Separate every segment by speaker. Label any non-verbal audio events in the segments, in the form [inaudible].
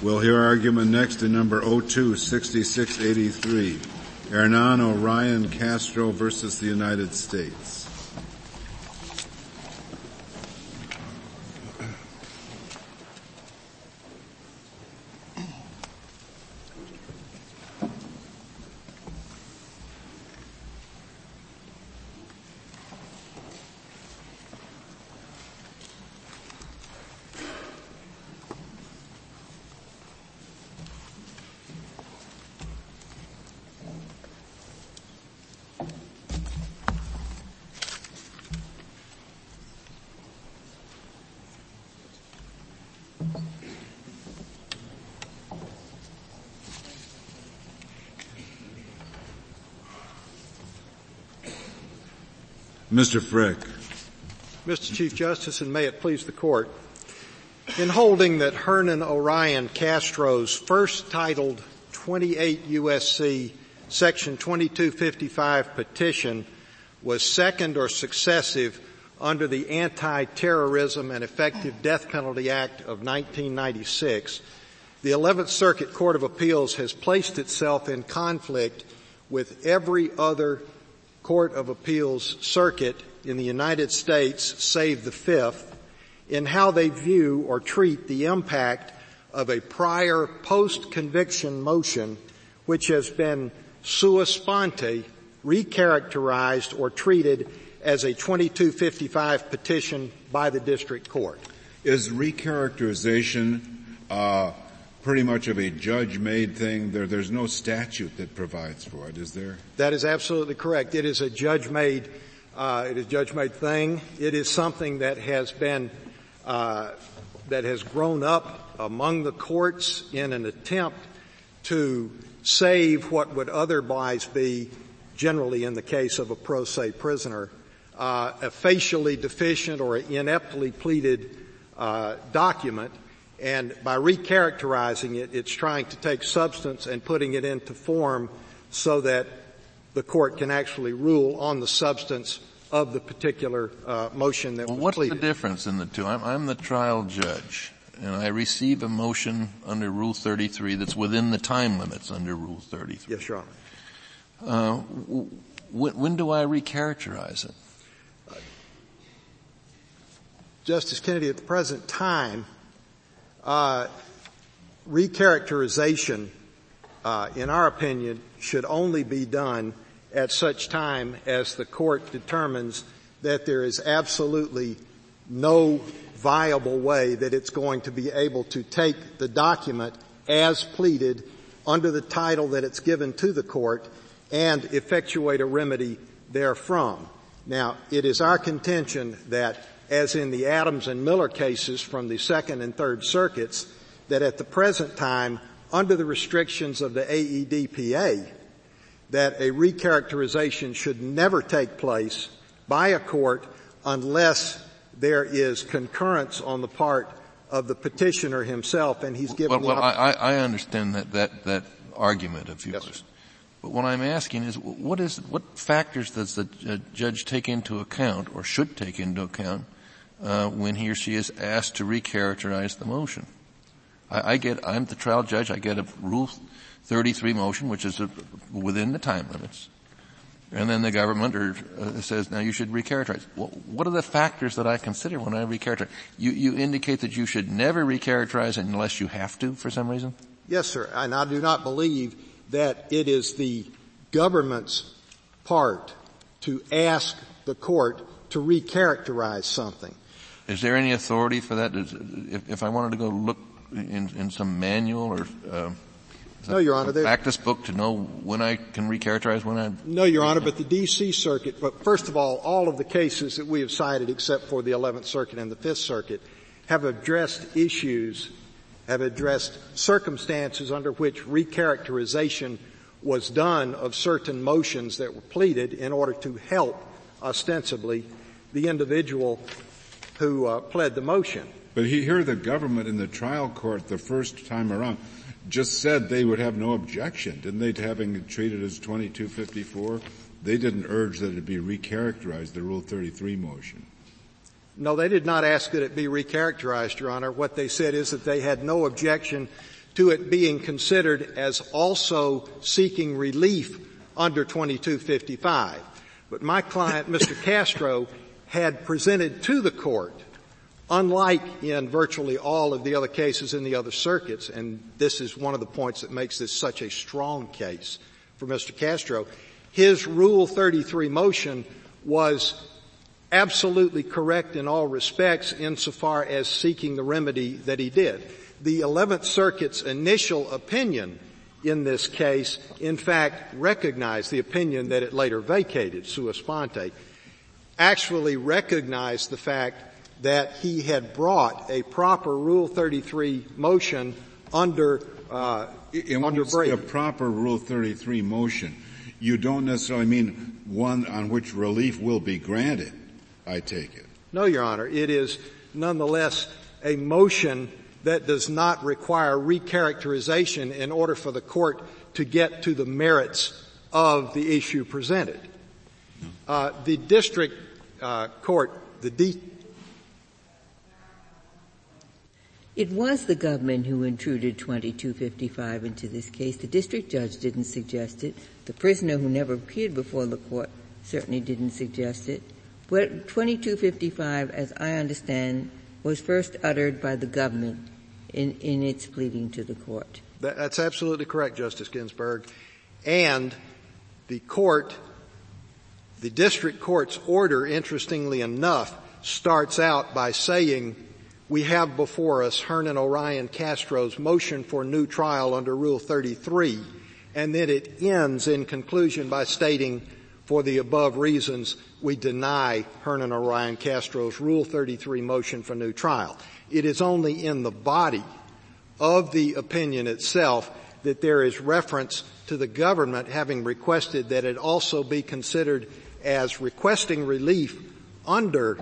Speaker 1: We'll hear argument next in number 026683. Hernan O'Ryan Castro versus the United States. Mr. Frick.
Speaker 2: Mr. Chief Justice, and may it please the court, in holding that Hernan O'Ryan Castro's first titled 28 USC section 2255 petition was second or successive under the Anti-Terrorism and Effective Death Penalty Act of 1996, the 11th Circuit Court of Appeals has placed itself in conflict with every other Court of Appeals circuit in the United States, save the fifth, in how they view or treat the impact of a prior post-conviction motion which has been sua sponte, recharacterized or treated as a 2255 petition by the district court.
Speaker 1: Is recharacterization uh, pretty much of a judge-made thing. There, there's no statute that provides for it, is there?
Speaker 2: That is absolutely correct. It is a judge-made, uh, it is judge-made thing. It is something that has been, uh, that has grown up among the courts in an attempt to save what would otherwise be, generally in the case of a pro se prisoner, uh, a facially deficient or ineptly pleaded uh, document and by recharacterizing it, it's trying to take substance and putting it into form so that the court can actually rule on the substance of the particular uh, motion that
Speaker 3: well,
Speaker 2: was
Speaker 3: what's
Speaker 2: pleaded.
Speaker 3: the difference in the two? I'm, I'm, the trial judge, and I receive a motion under Rule 33 that's within the time limits under Rule 33.
Speaker 2: Yes, Your Honor.
Speaker 3: Uh, when, when, do I recharacterize it?
Speaker 2: Justice Kennedy, at the present time, uh, recharacterization, uh, in our opinion, should only be done at such time as the court determines that there is absolutely no viable way that it's going to be able to take the document as pleaded under the title that it's given to the court and effectuate a remedy therefrom. Now, it is our contention that as in the Adams and Miller cases from the second and third circuits, that at the present time, under the restrictions of the AEDPA, that a recharacterization should never take place by a court unless there is concurrence on the part of the petitioner himself and he's given
Speaker 3: well, well I, I, understand that, that, that argument of yours. Yes. But what I'm asking is, what is, what factors does the uh, judge take into account or should take into account uh, when he or she is asked to recharacterize the motion. I, I, get, I'm the trial judge, I get a Rule 33 motion, which is a, within the time limits. And then the government or, uh, says, now you should recharacterize. Well, what are the factors that I consider when I recharacterize? You, you indicate that you should never recharacterize unless you have to for some reason?
Speaker 2: Yes, sir. And I do not believe that it is the government's part to ask the court to recharacterize something.
Speaker 3: Is there any authority for that? If, if I wanted to go look in, in some manual or uh,
Speaker 2: no, Your Honor.
Speaker 3: Practice book to know when I can recharacterize when I.
Speaker 2: No, Your Honor. But the D.C. Circuit. But first of all, all of the cases that we have cited, except for the 11th Circuit and the 5th Circuit, have addressed issues, have addressed circumstances under which recharacterization was done of certain motions that were pleaded in order to help, ostensibly, the individual who uh, pled the motion.
Speaker 1: But he here the government in the trial court the first time around just said they would have no objection, didn't they, to having it treated as 2254? They didn't urge that it be recharacterized, the Rule 33 motion.
Speaker 2: No, they did not ask that it be recharacterized, Your Honor. What they said is that they had no objection to it being considered as also seeking relief under 2255. But my client, Mr. Castro, had presented to the court, unlike in virtually all of the other cases in the other circuits, and this is one of the points that makes this such a strong case for Mr. Castro, his Rule 33 motion was absolutely correct in all respects insofar as seeking the remedy that he did. The 11th Circuit's initial opinion in this case, in fact, recognized the opinion that it later vacated, sua sponte, actually recognized the fact that he had brought a proper Rule 33 motion under uh,
Speaker 1: and
Speaker 2: under
Speaker 1: Brady. A proper Rule 33 motion. You don't necessarily mean one on which relief will be granted. I take it.
Speaker 2: No, Your Honor. It is nonetheless a motion that does not require recharacterization in order for the court to get to the merits of the issue presented. Uh, the district uh, court, the D-
Speaker 4: It was the government who intruded 2255 into this case. The district judge didn't suggest it. The prisoner who never appeared before the court certainly didn't suggest it. But 2255, as I understand, was first uttered by the government in, in its pleading to the court.
Speaker 2: That's absolutely correct, Justice Ginsburg. And the court, the district court's order, interestingly enough, starts out by saying we have before us Hernan O'Ryan Castro's motion for new trial under Rule 33, and then it ends in conclusion by stating, for the above reasons, we deny Hernan O'Ryan Castro's Rule 33 motion for new trial. It is only in the body of the opinion itself that there is reference to the government having requested that it also be considered as requesting relief under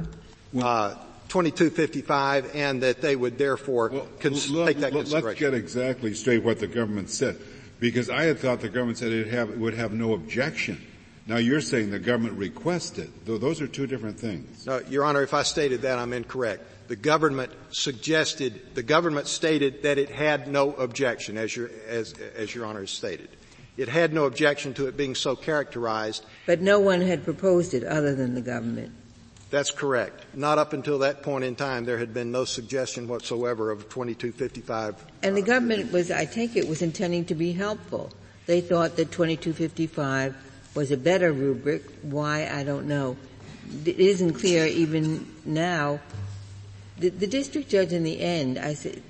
Speaker 2: uh, 2255 and that they would therefore well, cons-
Speaker 1: look,
Speaker 2: take that
Speaker 1: look,
Speaker 2: consideration.
Speaker 1: Let's get exactly straight what the government said. Because I had thought the government said it, have, would have no objection. Now you're saying the government requested. Those are two different things.
Speaker 2: No, Your Honor, if I stated that, I'm incorrect. The government suggested, the government stated that it had no objection, as your, as, as Your Honor has stated. It had no objection to it being so characterized.
Speaker 4: But no one had proposed it other than the government.
Speaker 2: That's correct. Not up until that point in time, there had been no suggestion whatsoever of 2255.
Speaker 4: And the government was, I take it, was intending to be helpful. They thought that 2255 was a better rubric. Why, I don't know. It isn't clear even now. The, the district judge in the end, I said,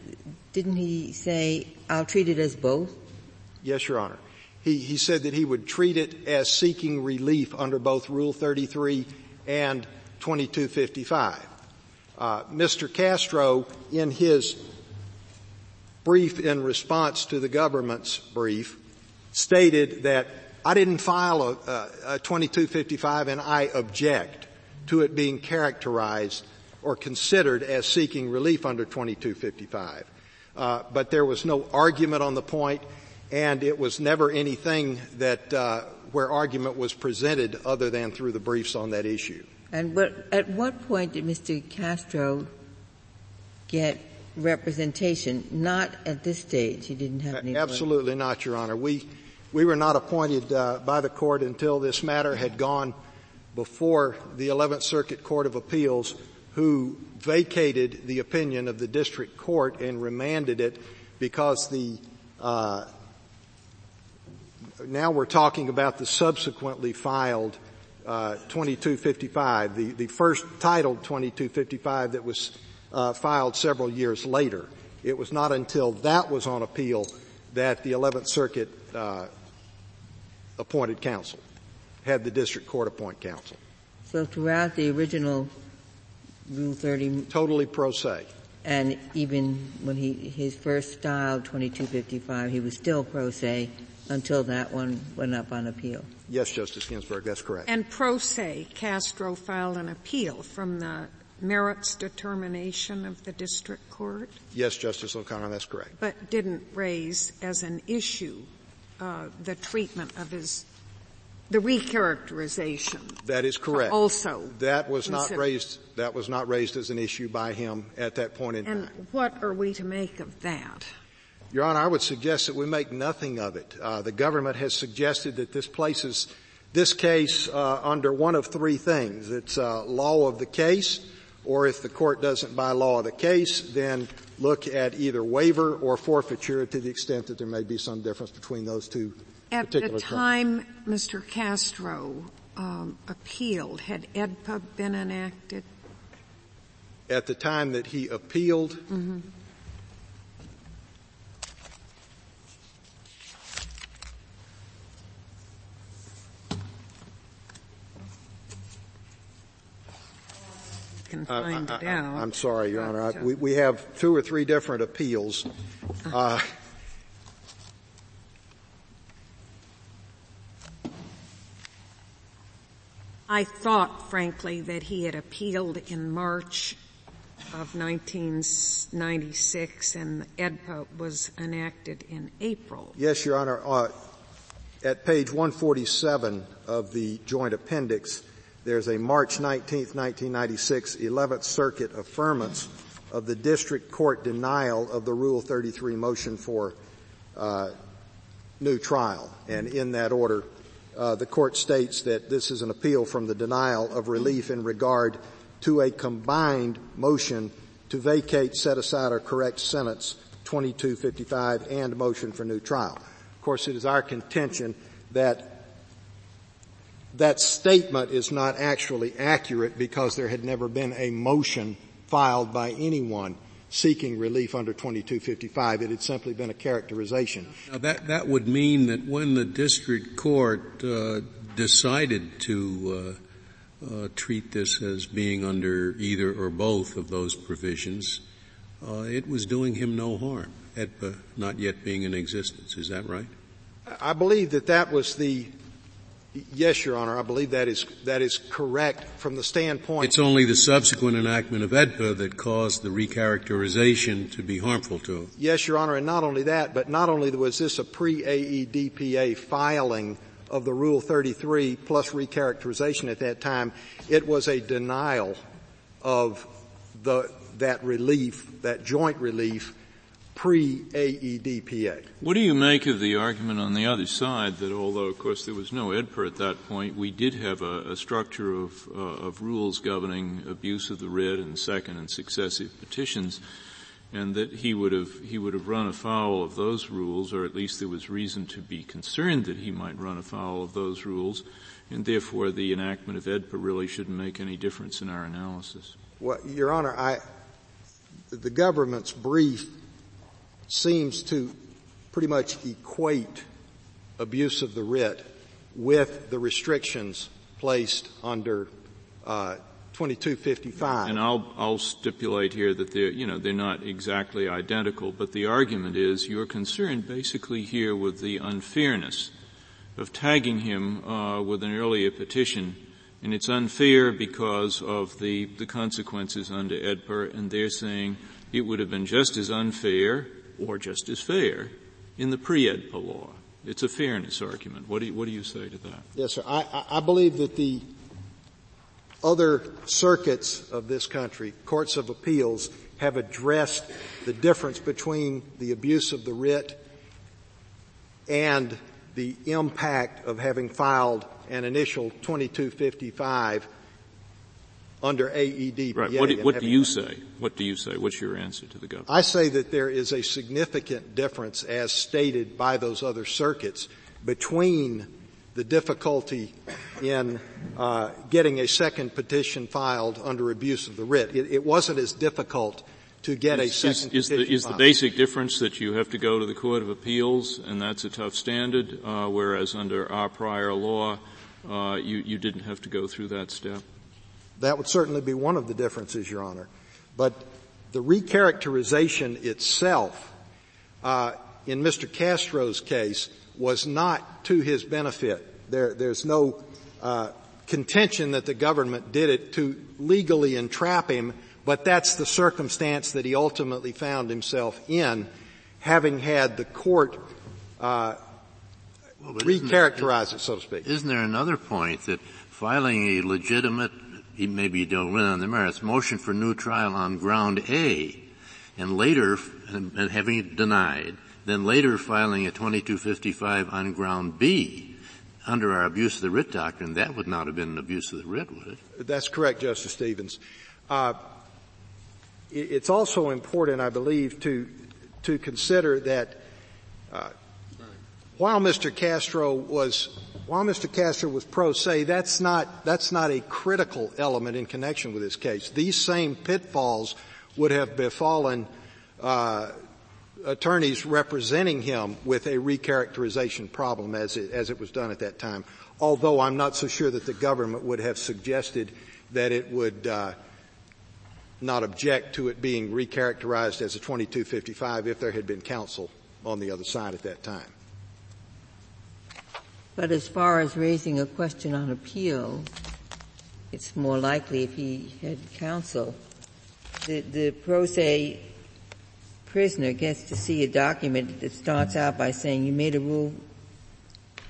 Speaker 4: didn't he say, I'll treat it as both?
Speaker 2: Yes, Your Honor. He, he said that he would treat it as seeking relief under both Rule 33 and 2255. Uh, Mr. Castro, in his brief in response to the government's brief, stated that I didn't file a, a, a 2255 and I object to it being characterized or considered as seeking relief under 2255. Uh, but there was no argument on the point, and it was never anything that uh, where argument was presented other than through the briefs on that issue.
Speaker 4: And what, at what point did Mr. Castro get representation? Not at this stage. He didn't have any.
Speaker 2: Absolutely not, Your Honor. We we were not appointed uh, by the court until this matter had gone before the 11th Circuit Court of Appeals, who vacated the opinion of the district court and remanded it because the uh, now we're talking about the subsequently filed uh, 2255, the, the first titled 2255 that was uh, filed several years later. It was not until that was on appeal that the 11th Circuit uh, appointed counsel, had the district court appoint counsel.
Speaker 4: So throughout the original Rule 30,
Speaker 2: totally pro se.
Speaker 4: And even when he his first style 2255, he was still pro se until that one went up on appeal.
Speaker 2: Yes, Justice Ginsburg, that's correct.
Speaker 5: And pro se, Castro filed an appeal from the merits determination of the district court?
Speaker 2: Yes, Justice O'Connor, that's correct.
Speaker 5: But didn't raise as an issue uh, the treatment of his the recharacterization.
Speaker 2: That is correct.
Speaker 5: Also,
Speaker 2: that was not raised. That was not raised as an issue by him at that point in
Speaker 5: and
Speaker 2: time.
Speaker 5: And what are we to make of that?
Speaker 2: Your Honor, I would suggest that we make nothing of it. Uh, the government has suggested that this places this case uh, under one of three things. It's uh, law of the case, or if the court doesn't buy law of the case, then look at either waiver or forfeiture to the extent that there may be some difference between those two
Speaker 5: at the time Mr. Castro um, appealed, had AEDPA been enacted?
Speaker 2: At the time that he appealed, mm-hmm.
Speaker 5: Can find uh, I,
Speaker 2: I, am sorry, Your Honor. I, we, we, have two or three different appeals. [laughs] Uh,
Speaker 5: I thought, frankly, that he had appealed in March of 1996 and AEDPA was enacted in April.
Speaker 2: Yes, Your Honor. Uh, at page 147 of the joint appendix, there's a March 19, 1996 11th Circuit affirmance of the district court denial of the Rule 33 motion for uh, new trial. And in that order, uh, the court states that this is an appeal from the denial of relief in regard to a combined motion to vacate, set aside, or correct sentence 2255 and motion for new trial. Of course, it is our contention that that statement is not actually accurate because there had never been a motion filed by anyone seeking relief under 2255. It had simply been a characterization.
Speaker 6: Now that, that would mean that when the district court uh, decided to uh, uh, treat this as being under either or both of those provisions, uh, it was doing him no harm, AEDPA not yet being in existence. Is that right?
Speaker 2: I believe that that was the Yes, Your Honor. I believe that is, that is correct from the standpoint.
Speaker 6: It's only the subsequent enactment of AEDPA that caused the recharacterization to be harmful to him.
Speaker 2: Yes, Your Honor, and not only that, but not only was this a pre-AEDPA filing of the Rule 33 plus recharacterization at that time, it was a denial of the, that relief, that joint relief pre-AEDPA.
Speaker 7: What do you make of the argument on the other side that although of course there was no AEDPA at that point, we did have a, a structure of, uh, of rules governing abuse of the writ and second and successive petitions, and that he would have, he would have run afoul of those rules, or at least there was reason to be concerned that he might run afoul of those rules, and therefore the enactment of AEDPA really shouldn't make any difference in our analysis.
Speaker 2: Well, Your Honor, I, the government's brief seems to pretty much equate abuse of the writ with the restrictions placed under uh, 2255.
Speaker 7: And I'll, I'll stipulate here that they're, you know, they're not exactly identical, but the argument is you're concerned basically here with the unfairness of tagging him uh, with an earlier petition, and it's unfair because of the, the consequences under AEDPA, and they're saying it would have been just as unfair or just as fair in the pre-AEDPA law. It's a fairness argument. What do you, what do you say to that?
Speaker 2: Yes, sir. I, I believe that the other circuits of this country, courts of appeals, have addressed the difference between the abuse of the writ and the impact of having filed an initial 2255 under AEDPA.
Speaker 7: Right. What, do, what do you say? What do you say? What's your answer to the government?
Speaker 2: I say that there is a significant difference as stated by those other circuits between the difficulty in uh, getting a second petition filed under abuse of the writ. It, it wasn't as difficult to get
Speaker 7: is,
Speaker 2: a second
Speaker 7: is, is
Speaker 2: petition
Speaker 7: the, is the basic difference that you have to go to the Court of Appeals and that's a tough standard, uh, whereas under our prior law, uh, you, you didn't have to go through that step?
Speaker 2: That would certainly be one of the differences, Your Honor. But the recharacterization itself, uh, in Mr. Castro's case, was not to his benefit. There, there's no uh, contention that the government did it to legally entrap him, but that's the circumstance that he ultimately found himself in, having had the court uh, well, recharacterize it, so to speak.
Speaker 8: Isn't there another point that filing a legitimate maybe you don't win on the merits, motion for new trial on ground A, and later, and having it denied, then later filing a 2255 on ground B, under our abuse of the writ doctrine, that would not have been an abuse of the writ, would it?
Speaker 2: That's correct, Justice Stevens. Uh, it's also important, I believe, to to consider that uh, while Mr. Castro was while Mr. Castro was pro se, that's not that's not a critical element in connection with this case. These same pitfalls would have befallen uh, attorneys representing him with a recharacterization problem as it, as it was done at that time. Although I'm not so sure that the government would have suggested that it would uh, not object to it being recharacterized as a 2255 if there had been counsel on the other side at that time.
Speaker 4: But as far as raising a question on appeal, it's more likely if he had counsel. The, the pro se prisoner gets to see a document that starts out by saying you made a Rule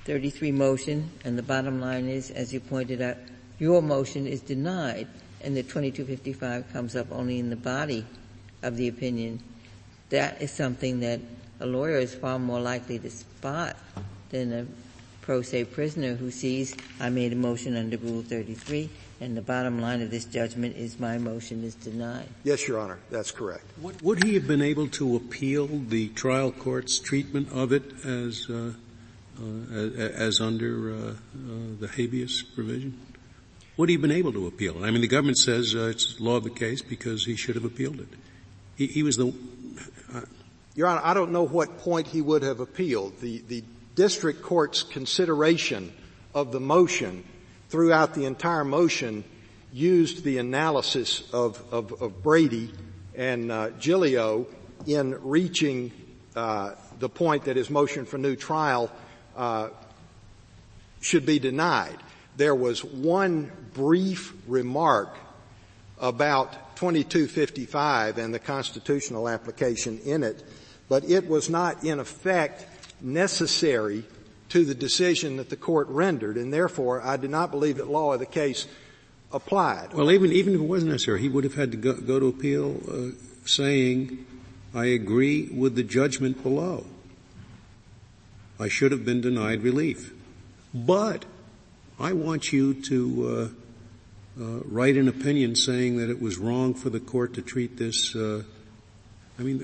Speaker 4: 33 motion, and the bottom line is, as you pointed out, your motion is denied, and the 2255 comes up only in the body of the opinion. That is something that a lawyer is far more likely to spot than a pro se prisoner who sees I made a motion under Rule 33 and the bottom line of this judgment is my motion is denied.
Speaker 2: Yes, Your Honor, that's correct.
Speaker 6: Would, would he have been able to appeal the trial court's treatment of it as, uh, uh, as, under uh, uh, the habeas provision? Would he have been able to appeal it? I mean, the government says uh, it's law of the case because he should have appealed it. He, he was the.
Speaker 2: Uh, Your Honor, I don't know what point he would have appealed. The, the district court's consideration of the motion throughout the entire motion used the analysis of, of, of Brady and uh, Giglio in reaching uh, the point that his motion for new trial uh, should be denied. There was one brief remark about 2255 and the constitutional application in it, but it was not in effect necessary to the decision that the court rendered, and therefore I do not believe that law of the case applied.
Speaker 6: Well, even even if it wasn't necessary, he would have had to go, go to appeal, uh, saying, "I agree with the judgment below. I should have been denied relief, but I want you to." Uh, uh, write an opinion saying that it was wrong for the court to treat this. Uh, I mean,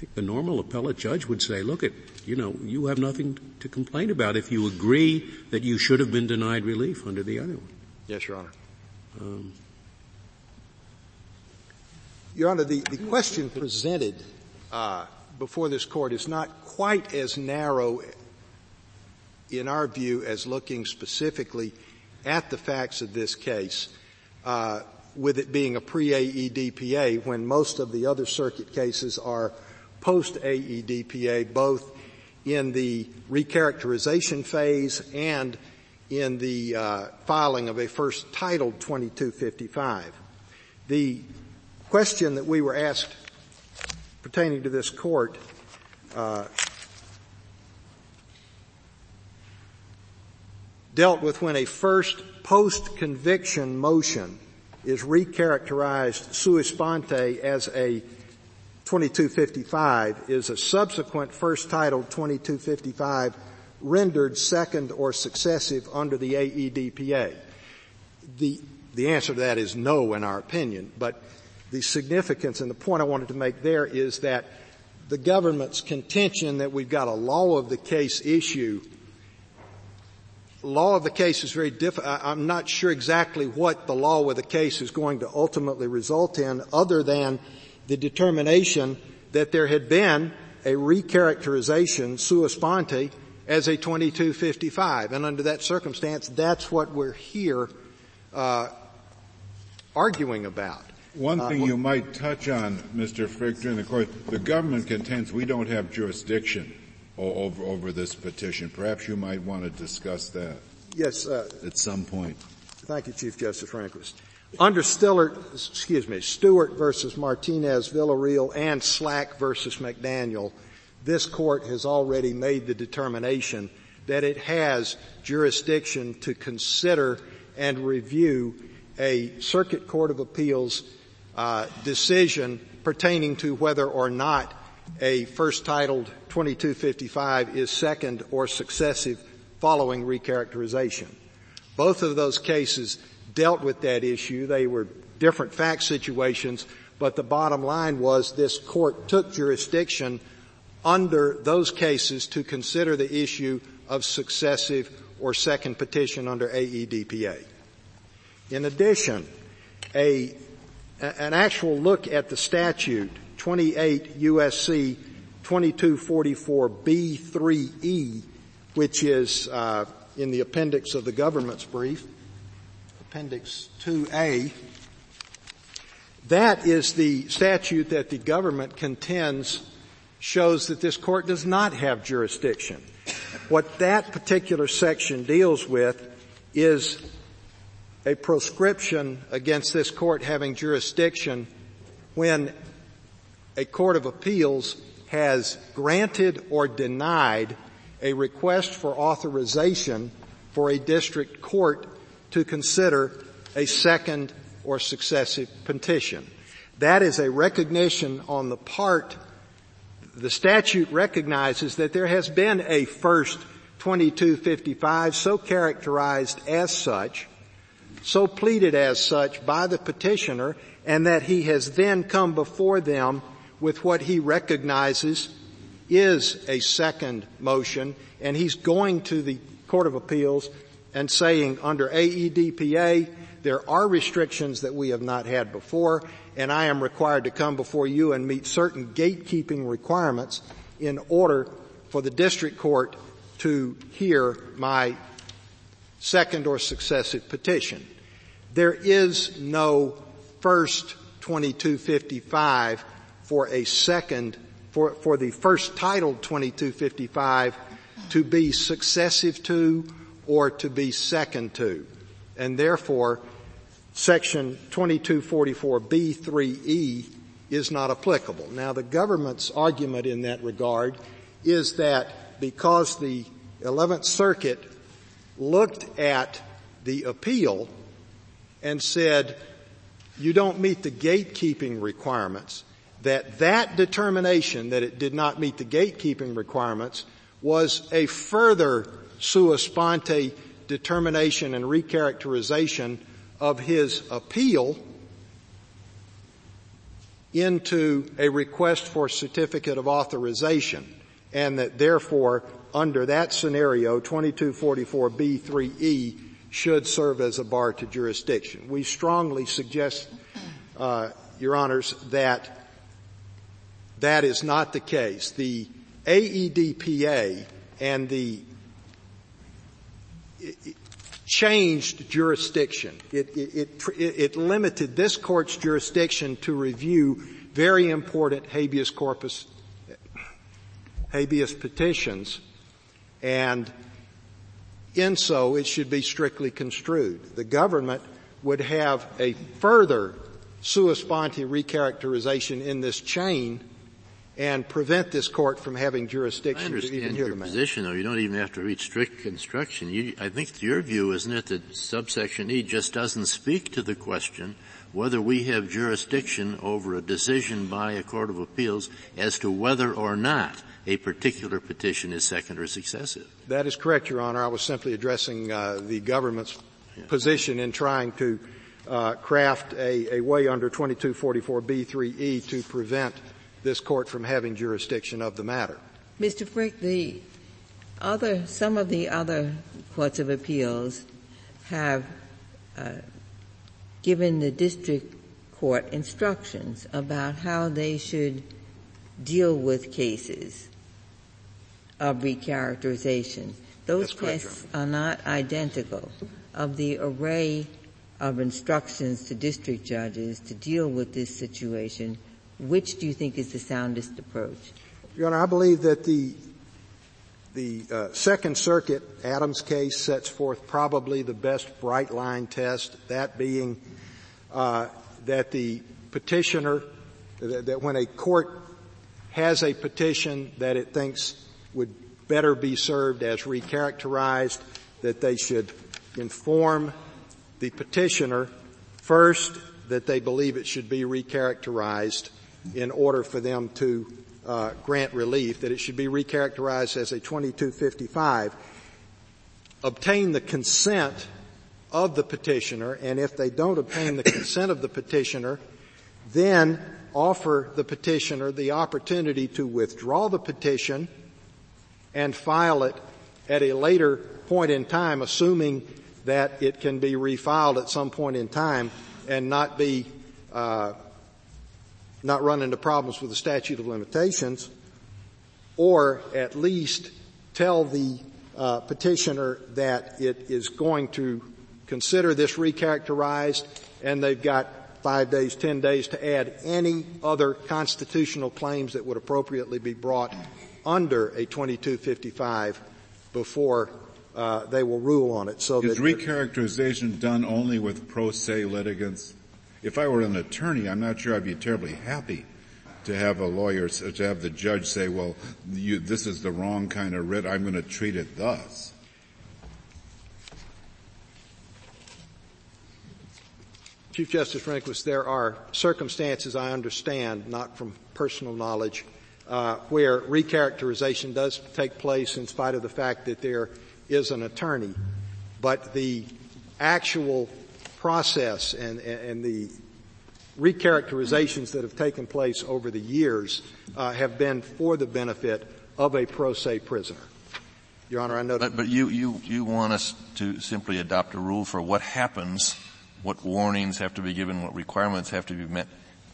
Speaker 6: think the normal appellate judge would say, look, it, you know, you have nothing to complain about if you agree that you should have been denied relief under the other one.
Speaker 2: Yes, Your Honor. Um, Your Honor, the, the question presented uh, before this court is not quite as narrow in our view as looking specifically at the facts of this case. Uh, with it being a pre-AEDPA when most of the other circuit cases are post AEDPA, both in the recharacterization phase and in the uh, filing of a first titled 2255. The question that we were asked pertaining to this court uh, dealt with when a first post-conviction motion is recharacterized sua sponte as a 2255 is a subsequent first title 2255 rendered second or successive under the AEDPA? The, the answer to that is no in our opinion, but the significance and the point I wanted to make there is that the government's contention that we've got a law of the case issue law of the case is very difficult. I'm not sure exactly what the law of the case is going to ultimately result in other than the determination that there had been a recharacterization sua sponte as a 2255. And under that circumstance, that's what we're here uh, arguing about.
Speaker 1: One uh, thing uh, you might touch on, Mr. Frick, during the court, the government contends we don't have jurisdiction over, over this petition. Perhaps you might want to discuss that.
Speaker 2: Yes. Uh,
Speaker 1: at some point.
Speaker 2: Thank you, Chief Justice Rehnquist. Under excuse me, Stewart versus Martinez Villarreal and Slack versus McDaniel, this court has already made the determination that it has jurisdiction to consider and review a Circuit Court of Appeals uh, decision pertaining to whether or not a first titled 2255 is second or successive following recharacterization. Both of those cases dealt with that issue. They were different fact situations, but the bottom line was this court took jurisdiction under those cases to consider the issue of successive or second petition under AEDPA. In addition, a, an actual look at the statute, 28 USC 2244B3E, which is uh, in the appendix of the government's brief, appendix 2A, that is the statute that the government contends shows that this court does not have jurisdiction. What that particular section deals with is a proscription against this court having jurisdiction when a court of appeals has granted or denied a request for authorization for a district court to consider a second or successive petition. That is a recognition on the part, the statute recognizes that there has been a first 2255 so characterized as such, so pleaded as such by the petitioner, and that he has then come before them with what he recognizes is a second motion, and he's going to the Court of Appeals and saying under AEDPA, there are restrictions that we have not had before, and I am required to come before you and meet certain gatekeeping requirements in order for the district court to hear my second or successive petition. There is no first 2255 for a second, for, for the first titled 2255 to be successive to or to be second to. And therefore, section 2244B3E is not applicable. Now the government's argument in that regard is that because the 11th Circuit looked at the appeal and said, you don't meet the gatekeeping requirements, that that determination that it did not meet the gatekeeping requirements was a further sua sponte determination and recharacterization of his appeal into a request for certificate of authorization and that therefore under that scenario 2244B3E should serve as a bar to jurisdiction. We strongly suggest, uh, Your Honors, that that is not the case. The AEDPA and the changed jurisdiction. It, it, it, limited this court's jurisdiction to review very important habeas corpus, habeas petitions, and in so it should be strictly construed. The government would have a further sua sponte recharacterization in this chain and prevent this court from having jurisdiction to even hear
Speaker 8: the
Speaker 2: matter.
Speaker 8: position, though. You don't even have to reach strict construction. You, I think your view, isn't it, that subsection E just doesn't speak to the question whether we have jurisdiction over a decision by a court of appeals as to whether or not a particular petition is second or successive.
Speaker 2: That is correct, Your Honor. I was simply addressing uh, the government's yeah. position in trying to uh, craft a, a way under 2244B3E to prevent this court from having jurisdiction of the matter.
Speaker 4: Mr. Frick, the other, some of the other courts of appeals have uh, given the district court instructions about how they should deal with cases of recharacterization. Those tests are not identical. Of the array of instructions to district judges to deal with this situation, which do you think is the soundest approach?
Speaker 2: Your Honor, I believe that the the uh, Second Circuit Adams case sets forth probably the best bright line test, that being uh, that the petitioner, that, that when a court has a petition that it thinks would better be served as recharacterized, that they should inform the petitioner first that they believe it should be recharacterized in order for them to uh, grant relief, that it should be recharacterized as a 2255, obtain the consent of the petitioner, and if they don't obtain the consent of the petitioner, then offer the petitioner the opportunity to withdraw the petition and file it at a later point in time, assuming that it can be refiled at some point in time and not be uh, not run into problems with the statute of limitations, or at least tell the uh, petitioner that it is going to consider this recharacterized and they've got five days, ten days to add any other constitutional claims that would appropriately be brought under a 2255 before uh, they will rule on it. So
Speaker 1: is recharacterization done only with pro se litigants? If I were an attorney, I'm not sure I'd be terribly happy to have a lawyer, to have the judge say, well, you, this is the wrong kind of writ, I'm going to treat it thus.
Speaker 2: Chief Justice Rehnquist, there are circumstances I understand, not from personal knowledge, uh, where recharacterization does take place in spite of the fact that there is an attorney. But the actual process and, and the recharacterizations that have taken place over the years uh, have been for the benefit of a pro se prisoner. Your Honor, I know.
Speaker 3: But, but you, you, you want us to simply adopt a rule for what happens, what warnings have to be given, what requirements have to be met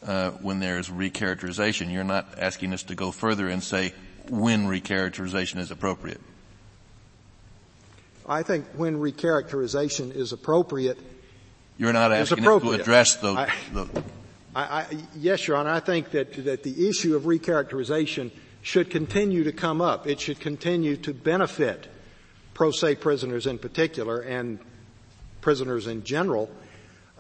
Speaker 3: uh, when there's recharacterization. You're not asking us to go further and say when recharacterization is appropriate.
Speaker 2: I think when recharacterization is appropriate,
Speaker 3: you're not asking to address the, I, the
Speaker 2: I, I, yes, Your Honor. I think that that the issue of recharacterization should continue to come up. It should continue to benefit pro se prisoners in particular and prisoners in general.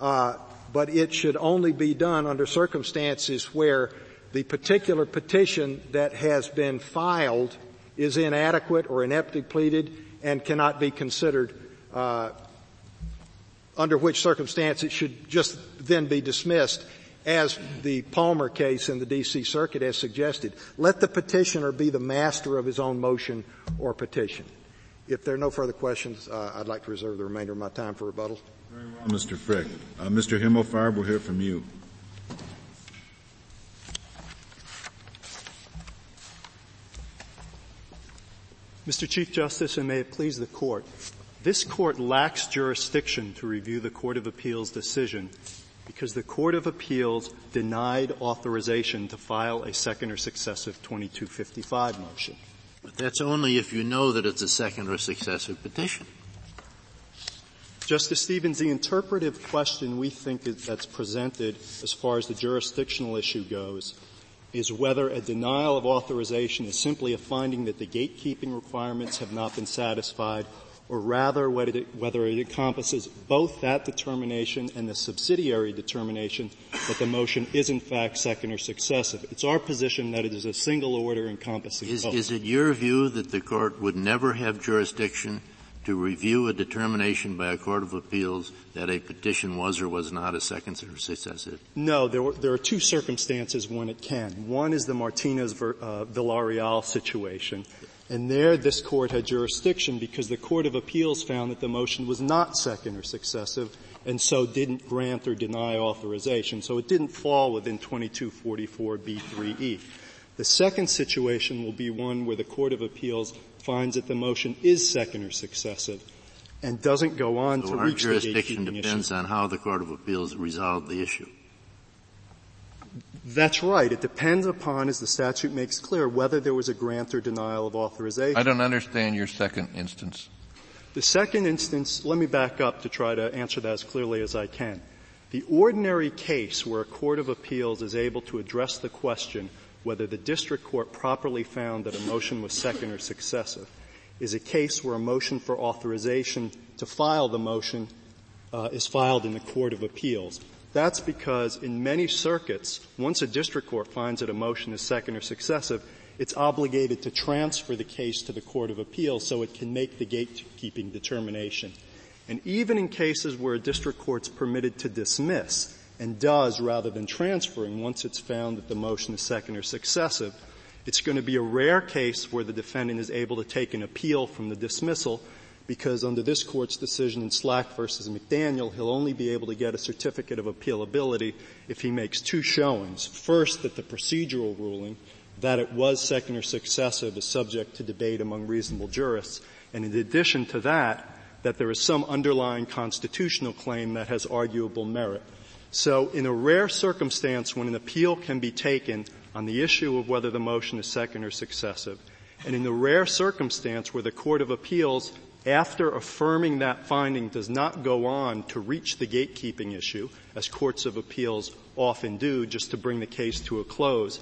Speaker 2: Uh, but it should only be done under circumstances where the particular petition that has been filed is inadequate or ineptly pleaded and cannot be considered uh, under which circumstance it should just then be dismissed as the Palmer case in the D.C. Circuit has suggested. Let the petitioner be the master of his own motion or petition. If there are no further questions, uh, I'd like to reserve the remainder of my time for rebuttal.
Speaker 1: Very well, Mr. Frick. Uh, Mr. Himmelfarb, we'll hear from you.
Speaker 9: Mr. Chief Justice, and may it please the Court, this Court lacks jurisdiction to review the Court of Appeals decision because the Court of Appeals denied authorization to file a second or successive 2255 motion.
Speaker 8: But that's only if you know that it's a second or successive petition.
Speaker 9: Justice Stevens, the interpretive question we think that's presented as far as the jurisdictional issue goes is whether a denial of authorization is simply a finding that the gatekeeping requirements have not been satisfied or rather whether it, whether it encompasses both that determination and the subsidiary determination that the motion is in fact second or successive. It's our position that it is a single order encompassing
Speaker 8: is,
Speaker 9: both.
Speaker 8: Is it your view that the court would never have jurisdiction to review a determination by a court of appeals that a petition was or was not a second or successive?
Speaker 9: No, there, were, there are two circumstances when it can. One is the Martinez uh, Villarreal situation. And there this court had jurisdiction because the Court of Appeals found that the motion was not second or successive and so didn't grant or deny authorization. So it didn't fall within 2244b3e. The second situation will be one where the Court of Appeals finds that the motion is second or successive and doesn't go on
Speaker 8: so
Speaker 9: to
Speaker 8: our
Speaker 9: reach
Speaker 8: jurisdiction
Speaker 9: the
Speaker 8: depends
Speaker 9: issue.
Speaker 8: on how the Court of Appeals resolved the issue.
Speaker 9: That's right. It depends upon, as the statute makes clear, whether there was a grant or denial of authorization.
Speaker 3: I don't understand your second instance.
Speaker 9: The second instance, let me back up to try to answer that as clearly as I can. The ordinary case where a court of appeals is able to address the question whether the district court properly found that a motion was second or successive is a case where a motion for authorization to file the motion uh, is filed in the court of appeals. That's because in many circuits, once a district court finds that a motion is second or successive, it's obligated to transfer the case to the court of appeals so it can make the gatekeeping determination. And even in cases where a district court's permitted to dismiss, and does rather than transferring once it's found that the motion is second or successive, It's going to be a rare case where the defendant is able to take an appeal from the dismissal because under this court's decision in Slack versus McDaniel, he'll only be able to get a certificate of appealability if he makes two showings. First, that the procedural ruling, that it was second or successive, is subject to debate among reasonable jurists. And in addition to that, that there is some underlying constitutional claim that has arguable merit. So in a rare circumstance when an appeal can be taken on the issue of whether the motion is second or successive, and in the rare circumstance where the Court of Appeals after affirming that finding does not go on to reach the gatekeeping issue, as courts of appeals often do just to bring the case to a close,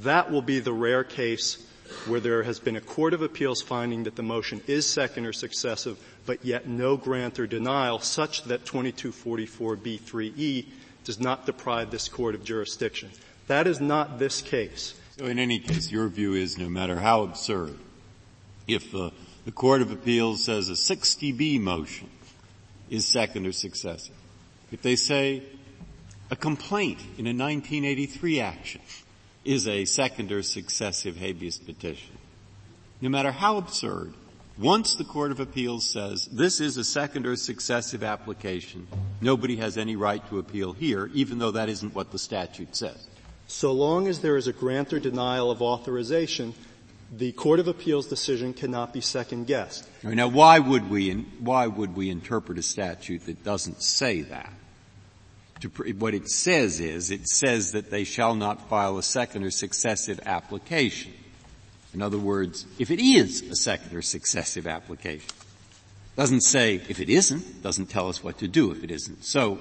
Speaker 9: that will be the rare case where there has been a court of appeals finding that the motion is second or successive, but yet no grant or denial such that 2244b3e does not deprive this court of jurisdiction. That is not this case.
Speaker 10: So in any case, your view is no matter how absurd, if the the Court of Appeals says a 60B motion is second or successive. If they say a complaint in a 1983 action is a second or successive habeas petition, no matter how absurd, once the Court of Appeals says this is a second or successive application, nobody has any right to appeal here, even though that isn't what the statute says.
Speaker 9: So long as there is a grant or denial of authorization, the Court of Appeals decision cannot be second guessed.
Speaker 10: Now why would we, why would we interpret a statute that doesn't say that? To, what it says is, it says that they shall not file a second or successive application. In other words, if it is a second or successive application, doesn't say if it isn't, doesn't tell us what to do if it isn't. So,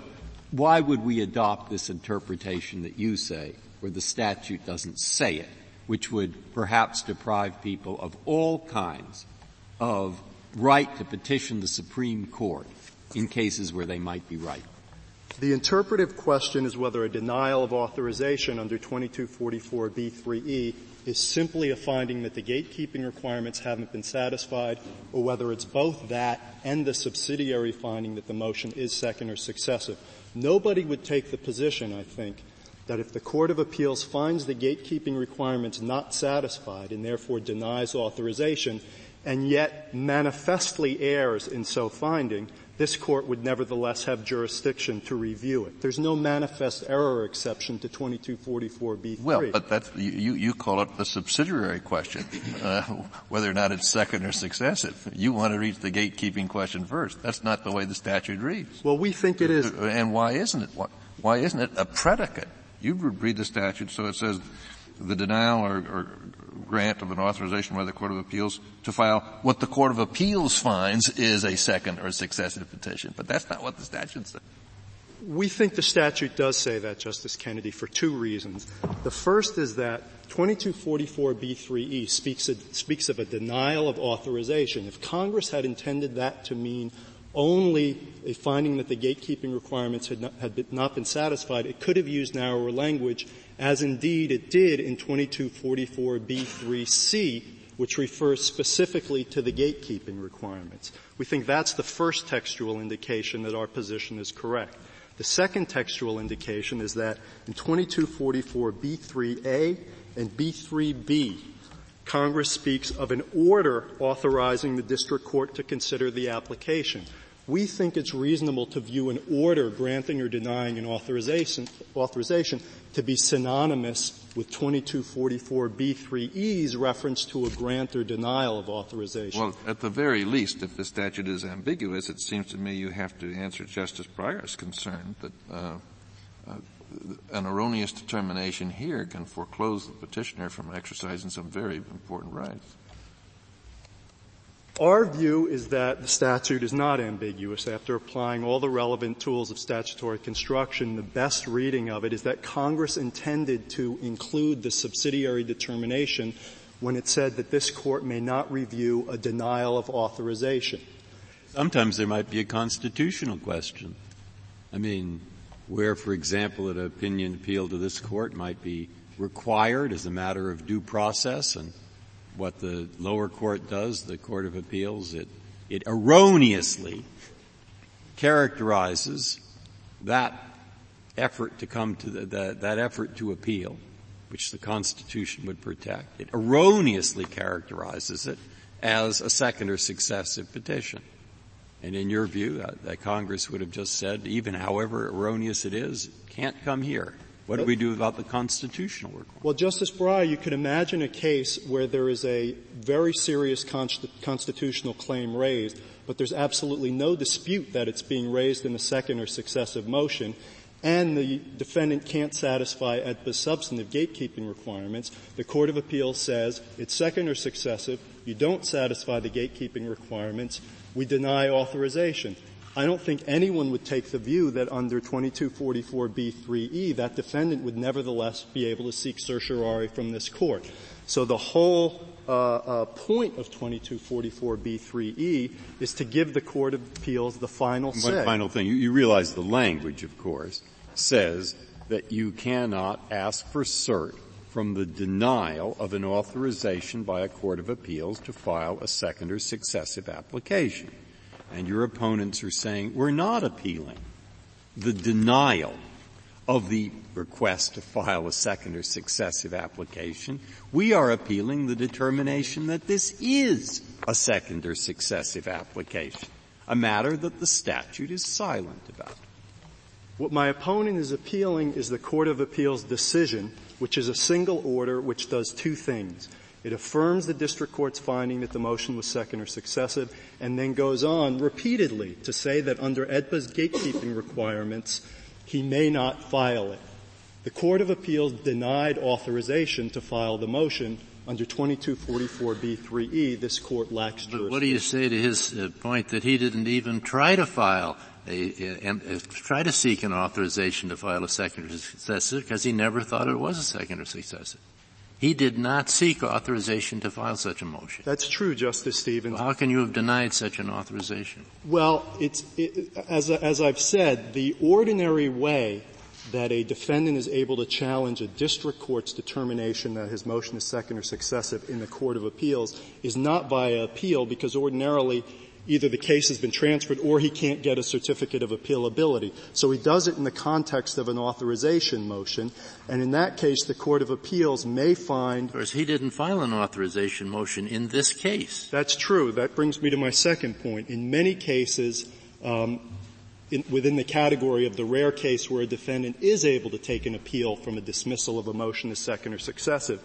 Speaker 10: why would we adopt this interpretation that you say, where the statute doesn't say it? Which would perhaps deprive people of all kinds of right to petition the Supreme Court in cases where they might be right.
Speaker 9: The interpretive question is whether a denial of authorization under 2244b3e is simply a finding that the gatekeeping requirements haven't been satisfied, or whether it's both that and the subsidiary finding that the motion is second or successive. Nobody would take the position, I think, that if the Court of Appeals finds the gatekeeping requirements not satisfied and therefore denies authorization, and yet manifestly errs in so finding, this court would nevertheless have jurisdiction to review it. There's no manifest error exception to 2244b3.
Speaker 3: Well, but that's, you, you call it the subsidiary question, uh, whether or not it's second or successive. You want to reach the gatekeeping question first. That's not the way the statute reads.
Speaker 9: Well, we think it is.
Speaker 3: And why isn't it? Why isn't it a predicate? You read the statute so it says the denial or, or grant of an authorization by the Court of Appeals to file what the Court of Appeals finds is a second or successive petition. But that's not what the statute says.
Speaker 9: We think the statute does say that, Justice Kennedy, for two reasons. The first is that 2244b3e speaks of, speaks of a denial of authorization. If Congress had intended that to mean only a finding that the gatekeeping requirements had not, had not been satisfied, it could have used narrower language, as indeed it did in 2244b3c, which refers specifically to the gatekeeping requirements. We think that's the first textual indication that our position is correct. The second textual indication is that in 2244b3a and b3b, Congress speaks of an order authorizing the district court to consider the application we think it's reasonable to view an order granting or denying an authorization, authorization to be synonymous with 2244b3e's reference to a grant or denial of authorization.
Speaker 3: Well, at the very least, if the statute is ambiguous, it seems to me you have to answer Justice Breyer's concern that uh, uh, an erroneous determination here can foreclose the petitioner from exercising some very important rights.
Speaker 9: Our view is that the statute is not ambiguous. After applying all the relevant tools of statutory construction, the best reading of it is that Congress intended to include the subsidiary determination when it said that this court may not review a denial of authorization.
Speaker 10: Sometimes there might be a constitutional question. I mean, where, for example, an opinion appeal to this court might be required as a matter of due process and what the lower court does, the Court of Appeals, it, it erroneously characterizes that effort to come to the, the, that effort to appeal which the Constitution would protect. It erroneously characterizes it as a second or successive petition. And in your view, uh, that Congress would have just said, even however erroneous it is, it can't come here. What do we do about the constitutional requirement?
Speaker 9: Well, Justice Breyer, you could imagine a case where there is a very serious const- constitutional claim raised, but there's absolutely no dispute that it's being raised in a second or successive motion, and the defendant can't satisfy the substantive gatekeeping requirements. The Court of Appeals says it's second or successive, you don't satisfy the gatekeeping requirements, we deny authorization. I don't think anyone would take the view that under 2244b3e that defendant would nevertheless be able to seek certiorari from this court. So the whole uh, uh, point of 2244b3e is to give the Court of Appeals the final say.
Speaker 10: One final thing. You, you realize the language, of course, says that you cannot ask for cert from the denial of an authorization by a court of appeals to file a second or successive application and your opponents are saying we're not appealing the denial of the request to file a second or successive application. We are appealing the determination that this is a second or successive application, a matter that the statute is silent about.
Speaker 9: What my opponent is appealing is the Court of Appeals decision, which is a single order which does two things. It affirms the district court's finding that the motion was second or successive and then goes on repeatedly to say that under AEDPA's gatekeeping requirements, he may not file it. The Court of Appeals denied authorization to file the motion under 2244b3e. This court lacks jurisdiction.
Speaker 8: But what do you say to his uh, point that he didn't even try to file a, a, a, try to seek an authorization to file a second or successive because he never thought it was a second or successive? He did not seek authorization to file such a motion.
Speaker 9: That's true, Justice Stevens.
Speaker 8: Well, how can you have denied such an authorization?
Speaker 9: Well, it's, it, as, as I've said, the ordinary way that a defendant is able to challenge a district court's determination that his motion is second or successive in the Court of Appeals is not via appeal because ordinarily either the case has been transferred or he can't get a certificate of appealability. So he does it in the context of an authorization motion, and in that case the Court of Appeals may find...
Speaker 8: Of course, he didn't file an authorization motion in this case.
Speaker 9: That's true. That brings me to my second point. In many cases, um, in, within the category of the rare case where a defendant is able to take an appeal from a dismissal of a motion as second or successive,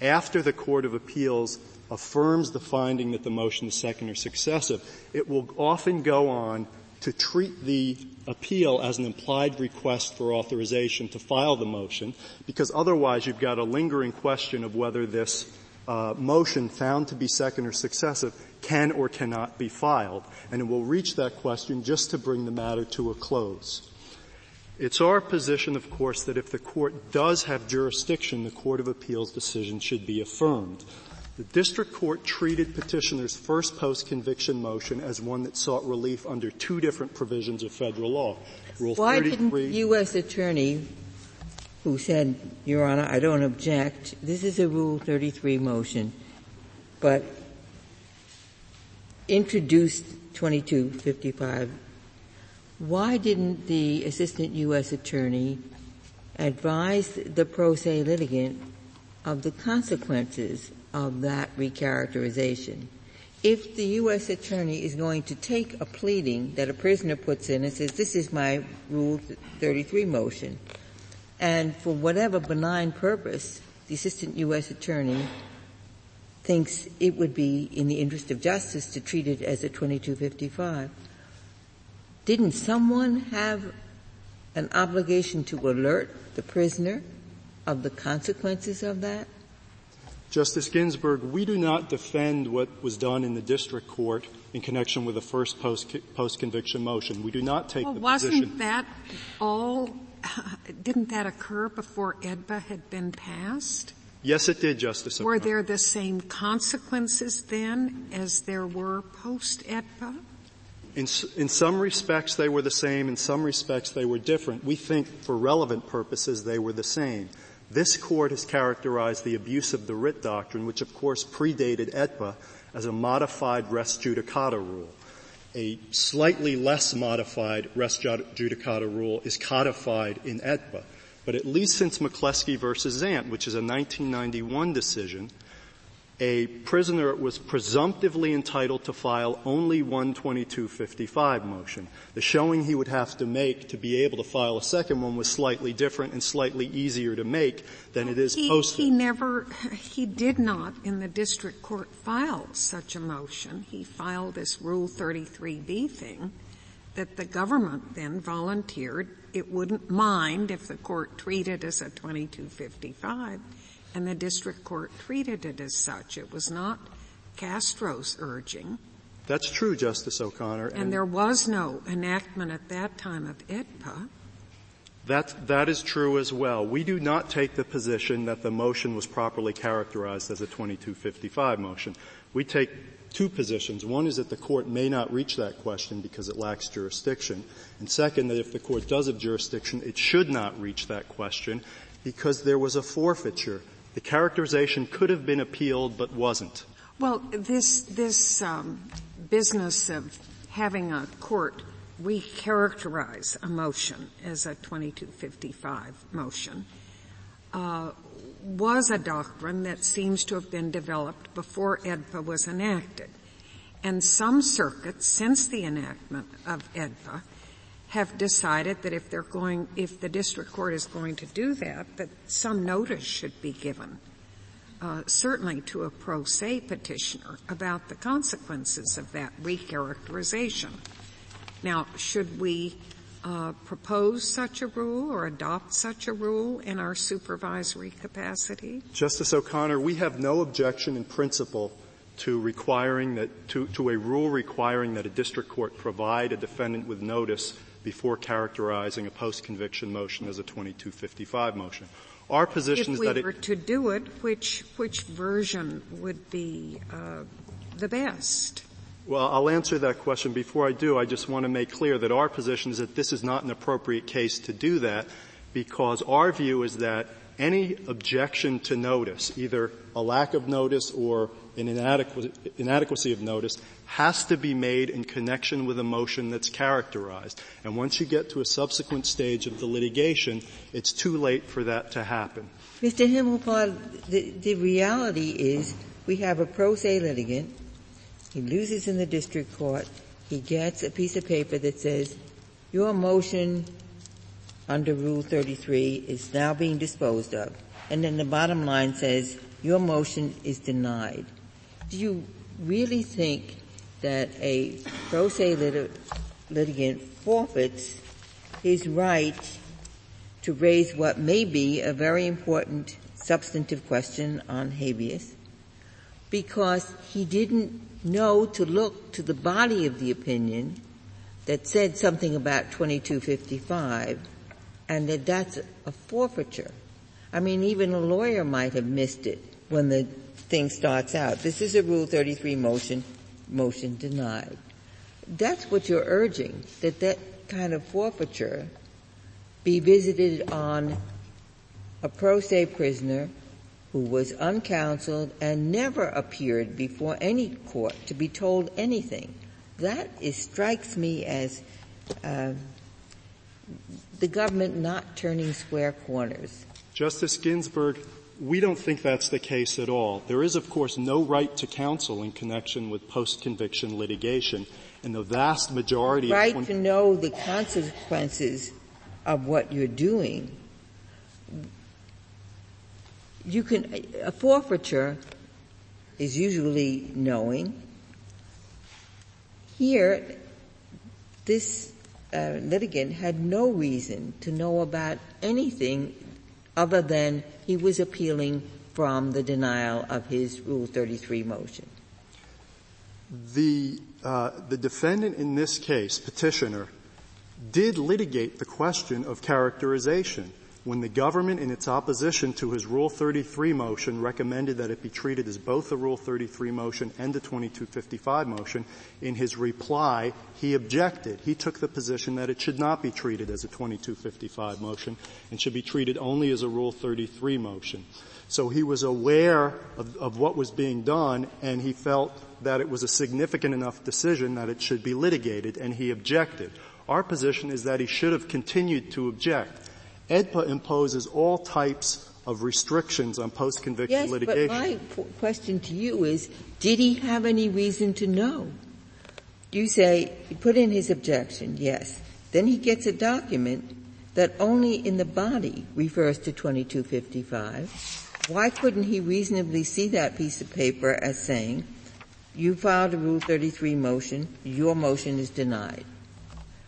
Speaker 9: after the Court of Appeals affirms the finding that the motion is second or successive, it will often go on to treat the appeal as an implied request for authorization to file the motion, because otherwise you've got a lingering question of whether this uh, motion found to be second or successive can or cannot be filed. And it will reach that question just to bring the matter to a close. It's our position, of course, that if the court does have jurisdiction, the Court of Appeals decision should be affirmed. The district court treated petitioner's first post-conviction motion as one that sought relief under two different provisions of federal law.
Speaker 4: Rule Why didn't U.S. Attorney, who said, Your Honor, I don't object, this is a Rule 33 motion, but introduced 2255, why didn't the Assistant U.S. Attorney advise the pro se litigant of the consequences of that recharacterization. If the U.S. Attorney is going to take a pleading that a prisoner puts in and says, this is my Rule 33 motion, and for whatever benign purpose, the Assistant U.S. Attorney thinks it would be in the interest of justice to treat it as a 2255. Didn't someone have an obligation to alert the prisoner of the consequences of that?
Speaker 9: Justice Ginsburg, we do not defend what was done in the district court in connection with the first post, post-conviction motion. We do not take the position.
Speaker 5: well,
Speaker 9: the
Speaker 5: wasn't
Speaker 9: position.
Speaker 5: that all, [laughs] didn't that occur before AEDPA had been passed?
Speaker 9: Yes, it did, Justice.
Speaker 5: Were there the same consequences then as there were post-AEDPA?
Speaker 9: In, in some respects they were the same, in some respects they were different. We think for relevant purposes they were the same. This court has characterized the abuse of the writ doctrine, which of course predated AEDPA, as a modified res judicata rule. A slightly less modified res judicata rule is codified in AEDPA. But at least since McCleskey versus Zant, which is a 1991 decision, a prisoner was presumptively entitled to file only one 2255 motion. The showing he would have to make to be able to file a second one was slightly different and slightly easier to make than it is
Speaker 5: he,
Speaker 9: posted.
Speaker 5: He never, he did not in the district court file such a motion. He filed this Rule 33B thing that the government then volunteered it wouldn't mind if the court treated as a 2255 and the district court treated it as such. It was not Castro's urging.
Speaker 9: That's true, Justice O'Connor.
Speaker 5: And, and there was no enactment at that time of AEDPA.
Speaker 9: That, that is true as well. We do not take the position that the motion was properly characterized as a 2255 motion. We take two positions. One is that the court may not reach that question because it lacks jurisdiction. And second, that if the court does have jurisdiction, it should not reach that question because there was a forfeiture. The characterization could have been appealed but wasn't.
Speaker 5: Well, this, this um, business of having a court recharacterize a motion as a 2255 motion uh, was a doctrine that seems to have been developed before AEDPA was enacted. And some circuits, since the enactment of AEDPA, have decided that if they're going, if the district court is going to do that, that some notice should be given, uh, certainly to a pro se petitioner about the consequences of that recharacterization. Now, should we uh, propose such a rule or adopt such a rule in our supervisory capacity?
Speaker 9: Justice O'Connor, we have no objection in principle to requiring that to, to a rule requiring that a district court provide a defendant with notice before characterizing a post-conviction motion as a 2255 motion. Our position
Speaker 5: if
Speaker 9: is that
Speaker 5: we were to do it, which which version would be uh, the best?
Speaker 9: Well, I'll answer that question. Before I do, I just want to make clear that our position is that this is not an appropriate case to do that because our view is that any objection to notice, either a lack of notice or an inadequacy of notice, has to be made in connection with a motion that's characterized. And once you get to a subsequent stage of the litigation, it's too late for that to happen.
Speaker 4: Mr. Himmelfarb, the, the reality is we have a pro se litigant. He loses in the district court. He gets a piece of paper that says, your motion under Rule 33 is now being disposed of. And then the bottom line says, your motion is denied. Do you really think that a pro se lit- litigant forfeits his right to raise what may be a very important substantive question on habeas because he didn't know to look to the body of the opinion that said something about 2255 and that that's a forfeiture. I mean, even a lawyer might have missed it when the thing starts out. This is a Rule 33 motion, motion denied. That's what you're urging, that that kind of forfeiture be visited on a pro se prisoner who was uncounseled and never appeared before any court to be told anything. That is, strikes me as uh, the government not turning square corners.
Speaker 9: Justice Ginsburg, we don't think that's the case at all. There is, of course, no right to counsel in connection with post-conviction litigation, and the vast majority
Speaker 4: right
Speaker 9: of
Speaker 4: to know the consequences of what you're doing. You can a forfeiture is usually knowing. Here, this uh, litigant had no reason to know about anything other than he was appealing from the denial of his Rule 33 motion.
Speaker 9: The, uh, the defendant in this case, petitioner, did litigate the question of characterization when the government in its opposition to his Rule 33 motion recommended that it be treated as both a Rule 33 motion and a 2255 motion, in his reply, he objected. He took the position that it should not be treated as a 2255 motion and should be treated only as a Rule 33 motion. So he was aware of, of what was being done and he felt that it was a significant enough decision that it should be litigated and he objected. Our position is that he should have continued to object AEDPA imposes all types of restrictions on post-conviction
Speaker 4: yes,
Speaker 9: litigation.
Speaker 4: But my question to you is, did he have any reason to know? You say, he put in his objection, yes. Then he gets a document that only in the body refers to 2255. Why couldn't he reasonably see that piece of paper as saying, you filed a Rule 33 motion, your motion is denied?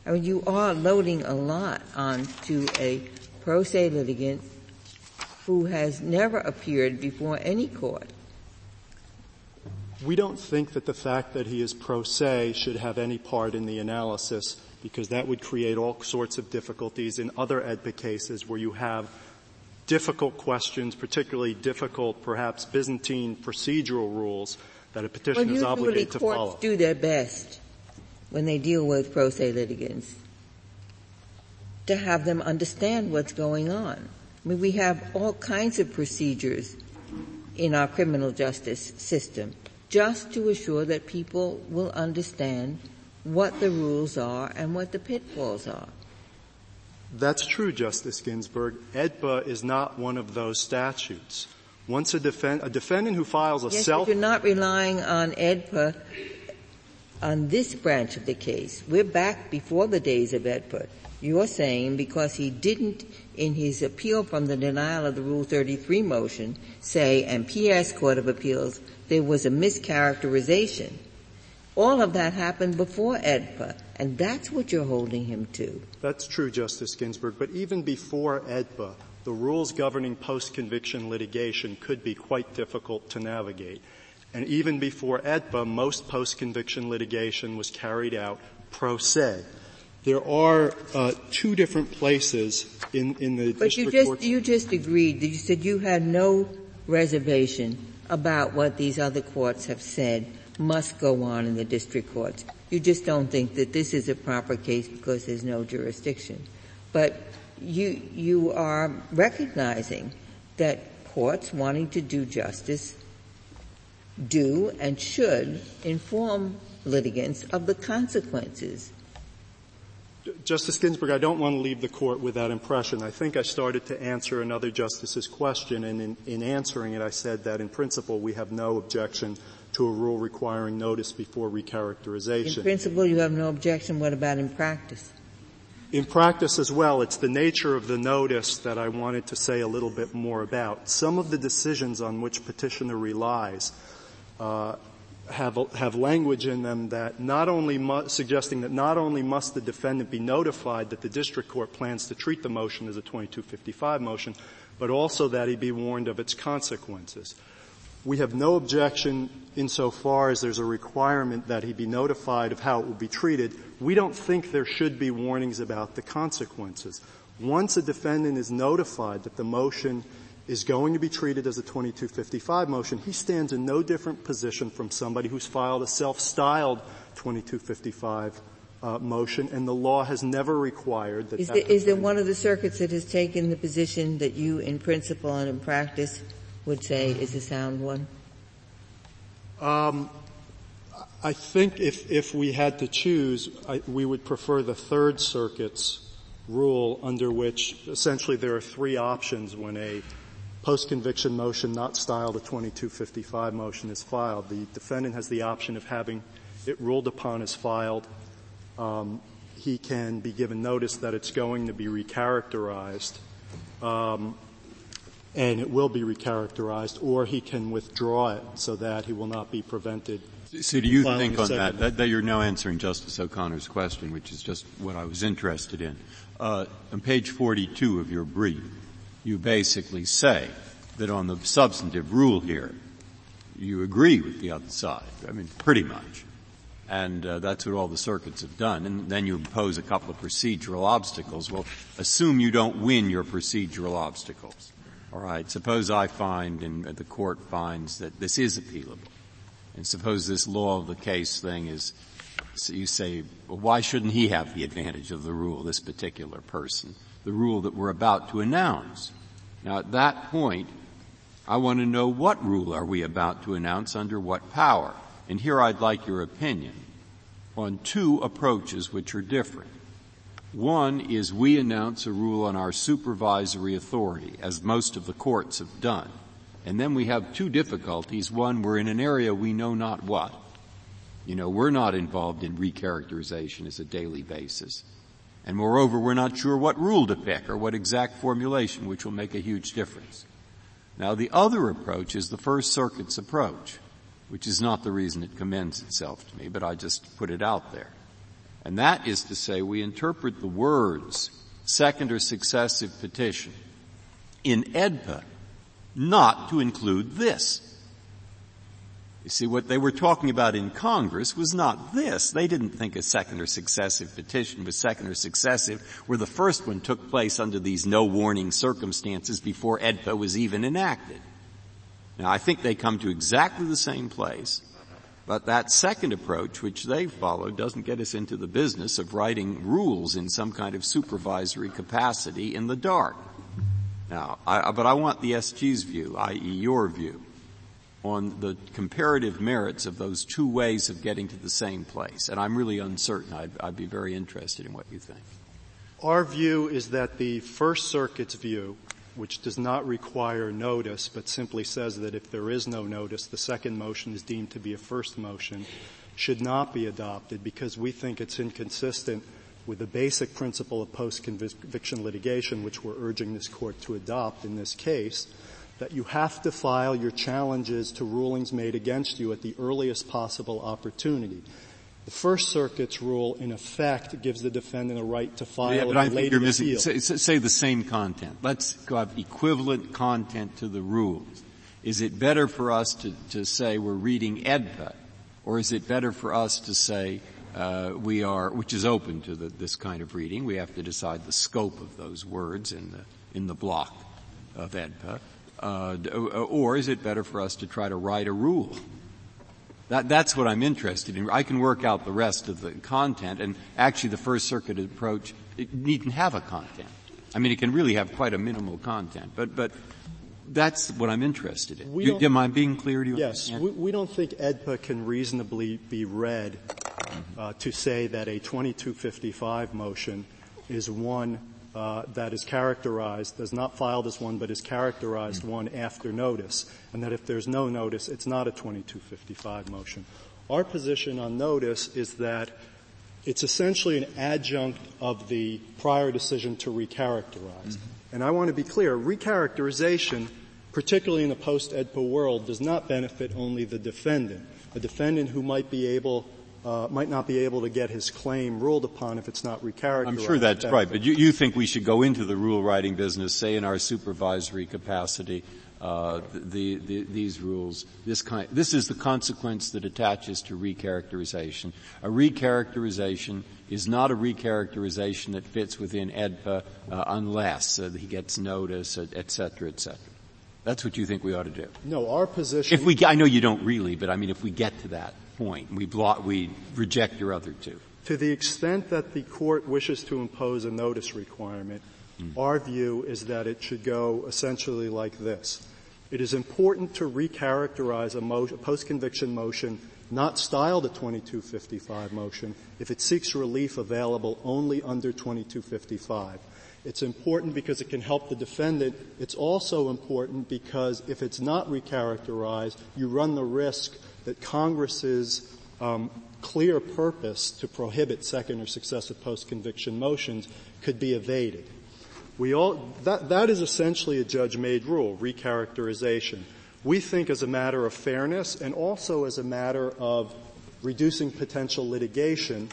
Speaker 4: I mean, you are loading a lot onto a pro se litigant who has never appeared before any court.
Speaker 9: We don't think that the fact that he is pro se should have any part in the analysis because that would create all sorts of difficulties in other AEDPA cases where you have difficult questions, particularly difficult, perhaps Byzantine procedural rules that a petitioner
Speaker 4: well,
Speaker 9: is obligated to follow.
Speaker 4: courts do their best when they deal with pro se litigants to have them understand what's going on. I mean, we have all kinds of procedures in our criminal justice system just to assure that people will understand what the rules are and what the pitfalls are.
Speaker 9: That's true, Justice Ginsburg. AEDPA is not one of those statutes. Once a, defen- a defendant who files a
Speaker 4: yes,
Speaker 9: self-
Speaker 4: but you're not relying on AEDPA on this branch of the case. We're back before the days of AEDPA. You're saying because he didn't, in his appeal from the denial of the Rule 33 motion, say, and P.S. Court of Appeals, there was a mischaracterization. All of that happened before AEDPA, and that's what you're holding him to.
Speaker 9: That's true, Justice Ginsburg, but even before AEDPA, the rules governing post-conviction litigation could be quite difficult to navigate. And even before AEDPA, most post-conviction litigation was carried out pro se. There are uh, two different places in, in the district.
Speaker 4: but
Speaker 9: district
Speaker 4: you just, you just agreed. That you said you had no reservation about what these other courts have said must go on in the district courts. You just don't think that this is a proper case because there's no jurisdiction. But you, you are recognizing that courts wanting to do justice do and should inform litigants of the consequences
Speaker 9: Justice Ginsburg, I don't want to leave the court with that impression. I think I started to answer another justice's question, and in, in, answering it, I said that in principle we have no objection to a rule requiring notice before recharacterization.
Speaker 4: In principle, you have no objection. What about in practice?
Speaker 9: In practice as well, it's the nature of the notice that I wanted to say a little bit more about. Some of the decisions on which petitioner relies uh, have, have language in them that not only mu- suggesting that not only must the defendant be notified that the district court plans to treat the motion as a 2255 motion, but also that he be warned of its consequences. We have no objection insofar as there's a requirement that he be notified of how it will be treated. We don't think there should be warnings about the consequences. Once a defendant is notified that the motion is going to be treated as a 2255 motion, he stands in no different position from somebody who's filed a self-styled 2255 uh, motion, and the law has never required that.
Speaker 4: Is,
Speaker 9: that
Speaker 4: there, is there one of the circuits that has taken the position that you, in principle and in practice, would say is a sound one?
Speaker 9: Um, I think if if we had to choose, I, we would prefer the Third Circuit's rule, under which essentially there are three options when a post-conviction motion not styled a 2255 motion is filed. The defendant has the option of having it ruled upon as filed. Um, he can be given notice that it's going to be recharacterized, um, and it will be recharacterized, or he can withdraw it so that he will not be prevented.
Speaker 10: So do you think on that, that, that, you're now answering Justice O'Connor's question, which is just what I was interested in. Uh, on page 42 of your brief, you basically say that on the substantive rule here, you agree with the other side. I mean, pretty much. And uh, that's what all the circuits have done. And then you impose a couple of procedural obstacles. Well, assume you don't win your procedural obstacles. All right. Suppose I find and the court finds that this is appealable. And suppose this law of the case thing is, so you say, well, why shouldn't he have the advantage of the rule, this particular person? The rule that we're about to announce. Now at that point, I want to know what rule are we about to announce under what power. And here I'd like your opinion on two approaches which are different. One is we announce a rule on our supervisory authority, as most of the courts have done. And then we have two difficulties. One, we're in an area we know not what. You know, we're not involved in recharacterization as a daily basis. And moreover, we're not sure what rule to pick or what exact formulation, which will make a huge difference. Now the other approach is the First Circuit's approach, which is not the reason it commends itself to me, but I just put it out there. And that is to say we interpret the words second or successive petition in AEDPA not to include this. You see, what they were talking about in Congress was not this. They didn't think a second or successive petition was second or successive, where the first one took place under these no warning circumstances before AEDPA was even enacted. Now I think they come to exactly the same place, but that second approach, which they followed doesn't get us into the business of writing rules in some kind of supervisory capacity in the dark. Now, I, but I want the SG's view, i.e. your view on the comparative merits of those two ways of getting to the same place. And I'm really uncertain. I'd, I'd, be very interested in what you think.
Speaker 9: Our view is that the First Circuit's view, which does not require notice, but simply says that if there is no notice, the second motion is deemed to be a first motion, should not be adopted because we think it's inconsistent with the basic principle of post-conviction litigation, which we're urging this court to adopt in this case, that you have to file your challenges to rulings made against you at the earliest possible opportunity. The First Circuit's rule, in effect, gives the defendant a right to file
Speaker 10: yeah, but I think
Speaker 9: you're
Speaker 10: missing, say, say, the same content. Let's have equivalent content to the rules. Is it better for us to, to say we're reading AEDPA, or is it better for us to say uh, we are, which is open to the, this kind of reading? We have to decide the scope of those words in the in the block of AEDPA. Uh, or is it better for us to try to write a rule? That, that's what I'm interested in. I can work out the rest of the content, and actually the First Circuit approach, it needn't have a content. I mean, it can really have quite a minimal content, but, but that's what I'm interested in. You, am I being clear to you?
Speaker 9: Yes. We, we, don't think AEDPA can reasonably be read uh, to say that a 2255 motion is one uh, that is characterized, does not file this one, but is characterized one after notice, and that if there's no notice, it's not a 2255 motion. Our position on notice is that it's essentially an adjunct of the prior decision to recharacterize. Mm-hmm. And I want to be clear, recharacterization, particularly in the post-AEDPA world, does not benefit only the defendant. A defendant who might be able uh, might not be able to get his claim ruled upon if it's not recharacterized.
Speaker 10: I'm sure that's right, but you, you, think we should go into the rule writing business, say in our supervisory capacity, uh, the, the, these rules, this kind, this is the consequence that attaches to recharacterization. A recharacterization is not a recharacterization that fits within AEDPA uh, unless uh, he gets notice, et cetera, et cetera. That's what you think we ought to do.
Speaker 9: No, our position.
Speaker 10: If we, I know you don't really, but I mean, if we get to that point. We, block, we reject your other two.
Speaker 9: To the extent that the court wishes to impose a notice requirement, mm. our view is that it should go essentially like this. It is important to recharacterize a, mo- a post-conviction motion not styled a 2255 motion if it seeks relief available only under 2255. It's important because it can help the defendant. It's also important because if it's not recharacterized, you run the risk that Congress's um, clear purpose to prohibit second or successive post-conviction motions could be evaded. We all, that, that is essentially a judge-made rule, recharacterization. We think as a matter of fairness and also as a matter of reducing potential litigation,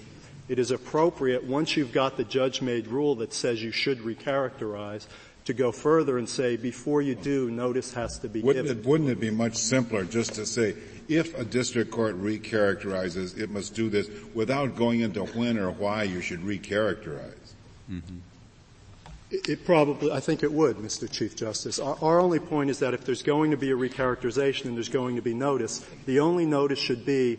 Speaker 9: it is appropriate once you've got the judge-made rule that says you should recharacterize to go further and say before you do, notice has to be
Speaker 1: wouldn't
Speaker 9: given.
Speaker 1: It, wouldn't it be much simpler just to say if a district court recharacterizes, it must do this without going into when or why you should recharacterize.
Speaker 9: Mm-hmm. It, it, probably, I think it would, Mr. Chief Justice. Our, our, only point is that if there's going to be a recharacterization and there's going to be notice, the only notice should be,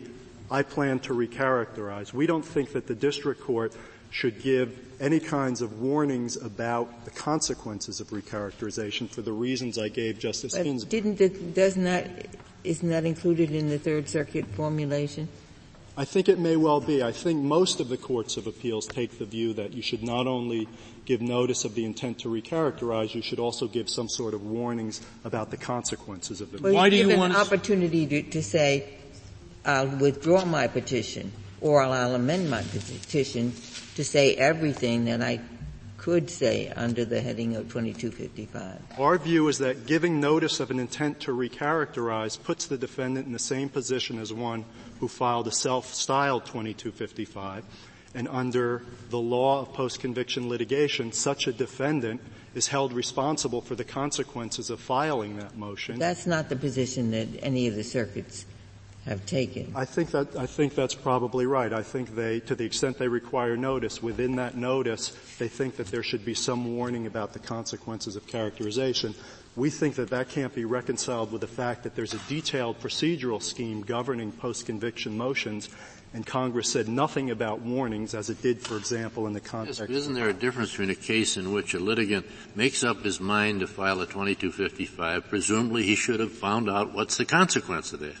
Speaker 9: I plan to recharacterize. We don't think that the district court should give any kinds of warnings about the consequences of recharacterization for the reasons I gave Justice
Speaker 4: but
Speaker 9: Ginsburg.
Speaker 4: Didn't the, does not isn't that included in the Third Circuit formulation?
Speaker 9: I think it may well be. I think most of the courts of appeals take the view that you should not only give notice of the intent to recharacterize, you should also give some sort of warnings about the consequences of the.
Speaker 4: Well,
Speaker 7: Why do you
Speaker 4: give
Speaker 7: want
Speaker 4: an opportunity to, to say, I'll withdraw my petition, or I'll amend my petition to say everything that I could say under the heading of 2255.
Speaker 9: Our view is that giving notice of an intent to recharacterize puts the defendant in the same position as one who filed a self-styled 2255. And under the law of post-conviction litigation, such a defendant is held responsible for the consequences of filing that motion.
Speaker 4: That's not the position that any of the circuits have taken.
Speaker 9: I think that I think that's probably right. I think they, to the extent they require notice, within that notice, they think that there should be some warning about the consequences of characterization. We think that that can't be reconciled with the fact that there's a detailed procedural scheme governing post-conviction motions, and Congress said nothing about warnings, as it did, for example, in the context.
Speaker 8: Yes, isn't there a difference between a case in which a litigant makes up his mind to file a 2255? Presumably, he should have found out what's the consequence of that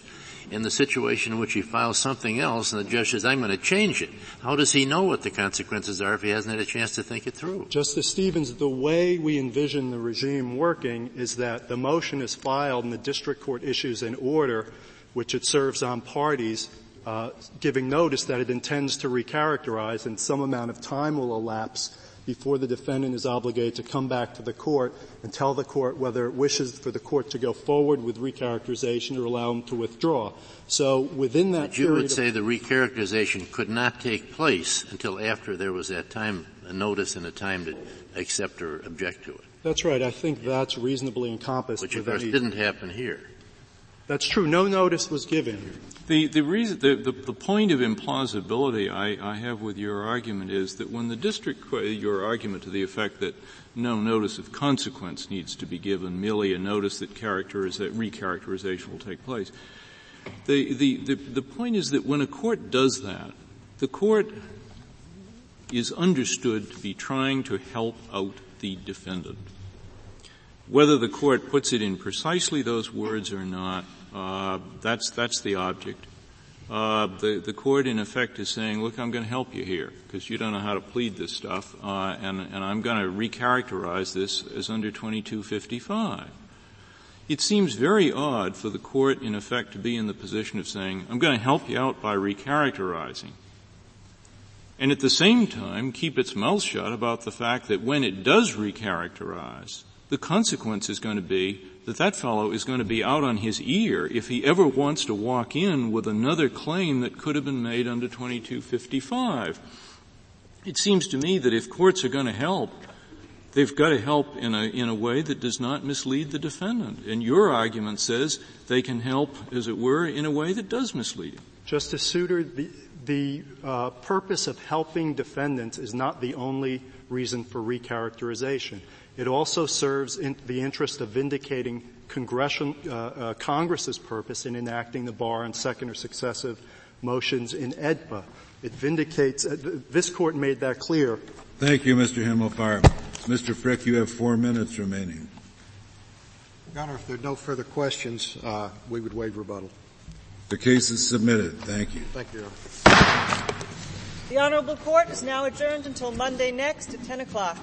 Speaker 8: in the situation in which he files something else and the judge says, I'm going to change it. How does he know what the consequences are if he hasn't had a chance to think it through?
Speaker 9: Justice Stevens, the way we envision the regime working is that the motion is filed and the district court issues an order which it serves on parties uh, giving notice that it intends to recharacterize and some amount of time will elapse before the defendant is obligated to come back to the court and tell the court whether it wishes for the court to go forward with recharacterization or allow him to withdraw. So within that
Speaker 8: but you
Speaker 9: would
Speaker 8: say the recharacterization could not take place until after there was that time, a notice and a time to accept or object to it.
Speaker 9: That's right. I think that's reasonably encompassed.
Speaker 8: Which of course didn't happen here.
Speaker 9: That's true. No notice was given.
Speaker 7: The, the reason, the, the, the point of implausibility I, I, have with your argument is that when the district, your argument to the effect that no notice of consequence needs to be given, merely a notice that characteriza- recharacterization will take place. The, the, the, the point is that when a court does that, the court is understood to be trying to help out the defendant. Whether the court puts it in precisely those words or not, uh, that's that's the object. Uh, the the court, in effect, is saying, "Look, I'm going to help you here because you don't know how to plead this stuff, uh, and and I'm going to recharacterize this as under 2255." It seems very odd for the court, in effect, to be in the position of saying, "I'm going to help you out by recharacterizing." And at the same time, keep its mouth shut about the fact that when it does recharacterize, the consequence is going to be that that fellow is going to be out on his ear if he ever wants to walk in with another claim that could have been made under 2255. It seems to me that if courts are going to help, they've got to help in a, in a way that does not mislead the defendant. And your argument says they can help, as it were, in a way that does mislead him.
Speaker 9: Justice Souter, the, the uh, purpose of helping defendants is not the only reason for recharacterization. It also serves in the interest of vindicating congressional, uh, uh, Congress's purpose in enacting the bar on second or successive motions in AEDPA. It vindicates, uh, this court made that clear.
Speaker 1: Thank you, Mr. Himmelfarb. Mr. Frick, you have four minutes remaining.
Speaker 2: Your Honor, if there are no further questions, uh, we would waive rebuttal.
Speaker 1: The case is submitted. Thank you.
Speaker 2: Thank you, Your Honor.
Speaker 11: The Honorable Court is now adjourned until Monday next at 10 o'clock.